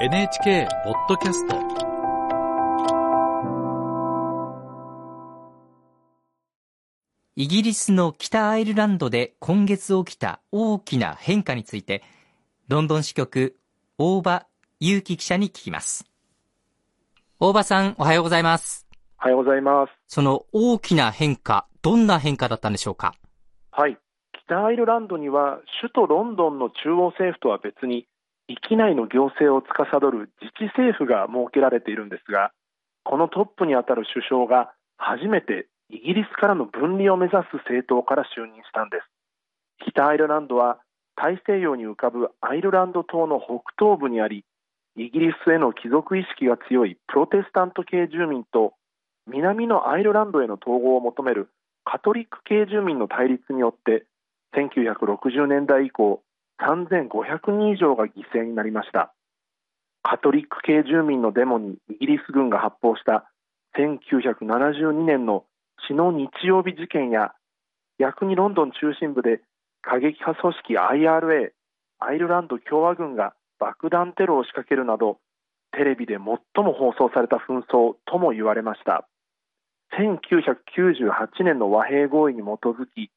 NHK ポッドキャストイギリスの北アイルランドで今月起きた大きな変化についてロンドン支局大場祐樹記者に聞きます大場さんおはようございますおはようございます。その大きな変化どんな変化だったんでしょうか？はい。北アイルランドには首都ロンドンの中央政府とは別に域内の行政を司る自治政府が設けられているんですが、このトップにあたる首相が初めてイギリスからの分離を目指す政党から就任したんです。北アイルランドは大西洋に浮かぶアイルランド島の北東部にあり、イギリスへの帰属意識が強いプロテスタント系住民と南のアイルランドへの統合を求めるカトリック系住民の対立によって1960年代以降3500人以上が犠牲になりました。カトリック系住民のデモにイギリス軍が発砲した1972年の血の日曜日事件や逆にロンドン中心部で過激派組織 IRA アイルランド共和軍が爆弾テロを仕掛けるなどテレビで最も放送された紛争とも言われました。1998年の和平合意に基づき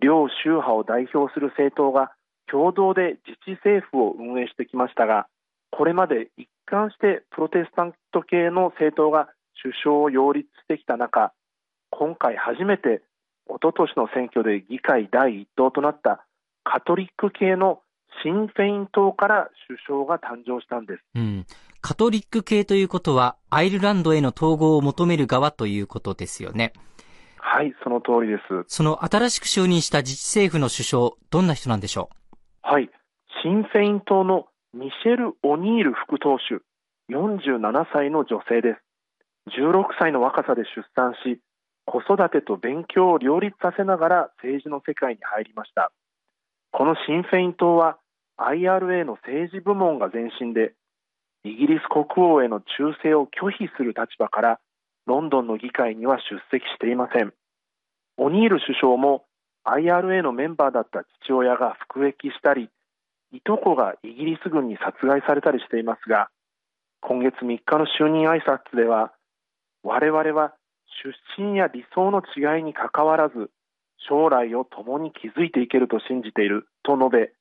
両宗派を代表する政党が共同で自治政府を運営してきましたがこれまで一貫してプロテスタント系の政党が首相を擁立してきた中今回初めて一昨年の選挙で議会第一党となったカトリック系のシン・フェイン党から首相が誕生したんです。うん。カトリック系ということは、アイルランドへの統合を求める側ということですよね。はい、その通りです。その新しく就任した自治政府の首相、どんな人なんでしょはい、シン・フェイン党のミシェル・オニール副党首、47歳の女性です。16歳の若さで出産し、子育てと勉強を両立させながら政治の世界に入りました。このシン・フェイン党は IRA の政治部門が前身で、イギリス国王への忠誠を拒否する立場から、ロンドンの議会には出席していません。オニール首相も IRA のメンバーだった父親が服役したり、いとこがイギリス軍に殺害されたりしていますが、今月3日の就任挨拶では、我々は出身や理想の違いにかかわらず、将来を共に築いていけると信じていると述べ、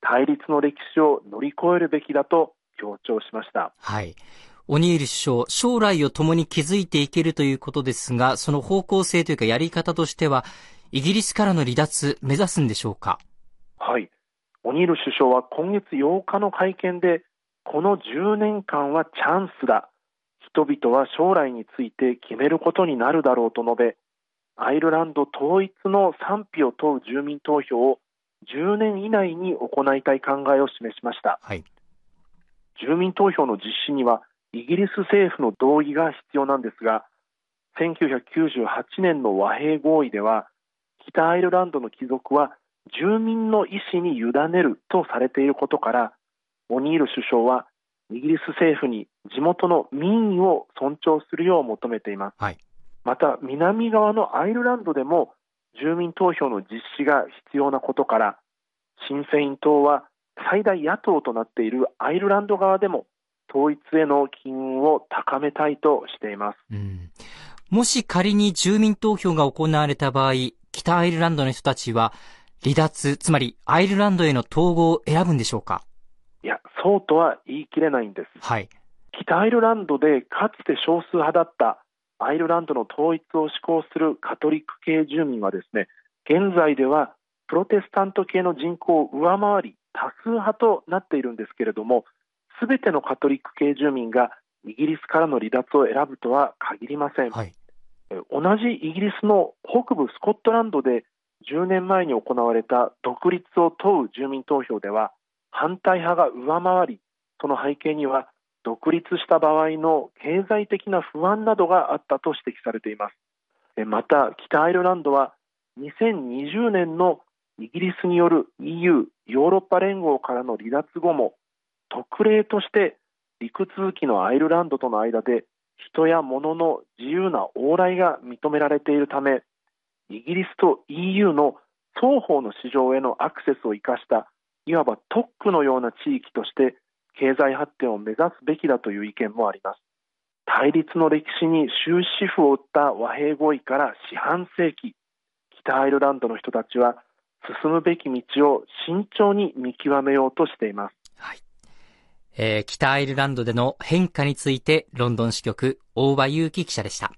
対立の歴史を乗り越えるべきだと強調しました。はい。オニール首相、将来を共に築いていけるということですが、その方向性というかやり方としては、イギリスからの離脱目指すんでしょうか？はい。オニール首相は今月8日の会見で、この10年間はチャンスだ。人々は将来について決めることになるだろうと述べ、アイルランド統一の賛否を問う住民投票を10年以内に行いたい考えを示しました。はい。住民投票の実施にはイギリス政府の同意が必要なんですが、1998年の和平合意では、北アイルランドの帰属は住民の意思に委ねるとされていることから、オニール首相はイギリス政府に地元の民意を尊重するよう求めています。はい。また、南側のアイルランドでも住民投票の実施が必要なことから、シン・フェイン党は最大野党となっているアイルランド側でも統一への機運を高めたいとしています。うん。もし仮に住民投票が行われた場合、北アイルランドの人たちは離脱、つまりアイルランドへの統合を選ぶんでしょうか？いや、そうとは言い切れないんです。はい。北アイルランドでかつて少数派だったアイルランドの統一を志向するカトリック系住民はですね、現在ではプロテスタント系の人口を上回り多数派となっているんですけれども、すべてのカトリック系住民がイギリスからの離脱を選ぶとは限りません。はい。え同じイギリスの北部スコットランドで10年前に行われた独立を問う住民投票では反対派が上回り、その背景には独立した場合の経済的な不安などがあったと指摘されています。また、北アイルランドは2020年のイギリスによる EU= ヨーロッパ連合からの離脱後も特例として陸続きのアイルランドとの間で人や物の自由な往来が認められているためイギリスと EU の双方の市場へのアクセスを生かしたいわば特区のような地域として経済発展を目指すべきだという意見もあります対立の歴史に終止符を打った和平合意から四半世紀北アイルランドの人たちは進むべき道を慎重に見極めようとしています。はい。えー、北アイルランドでの変化について、ロンドン支局、大場祐樹記者でした。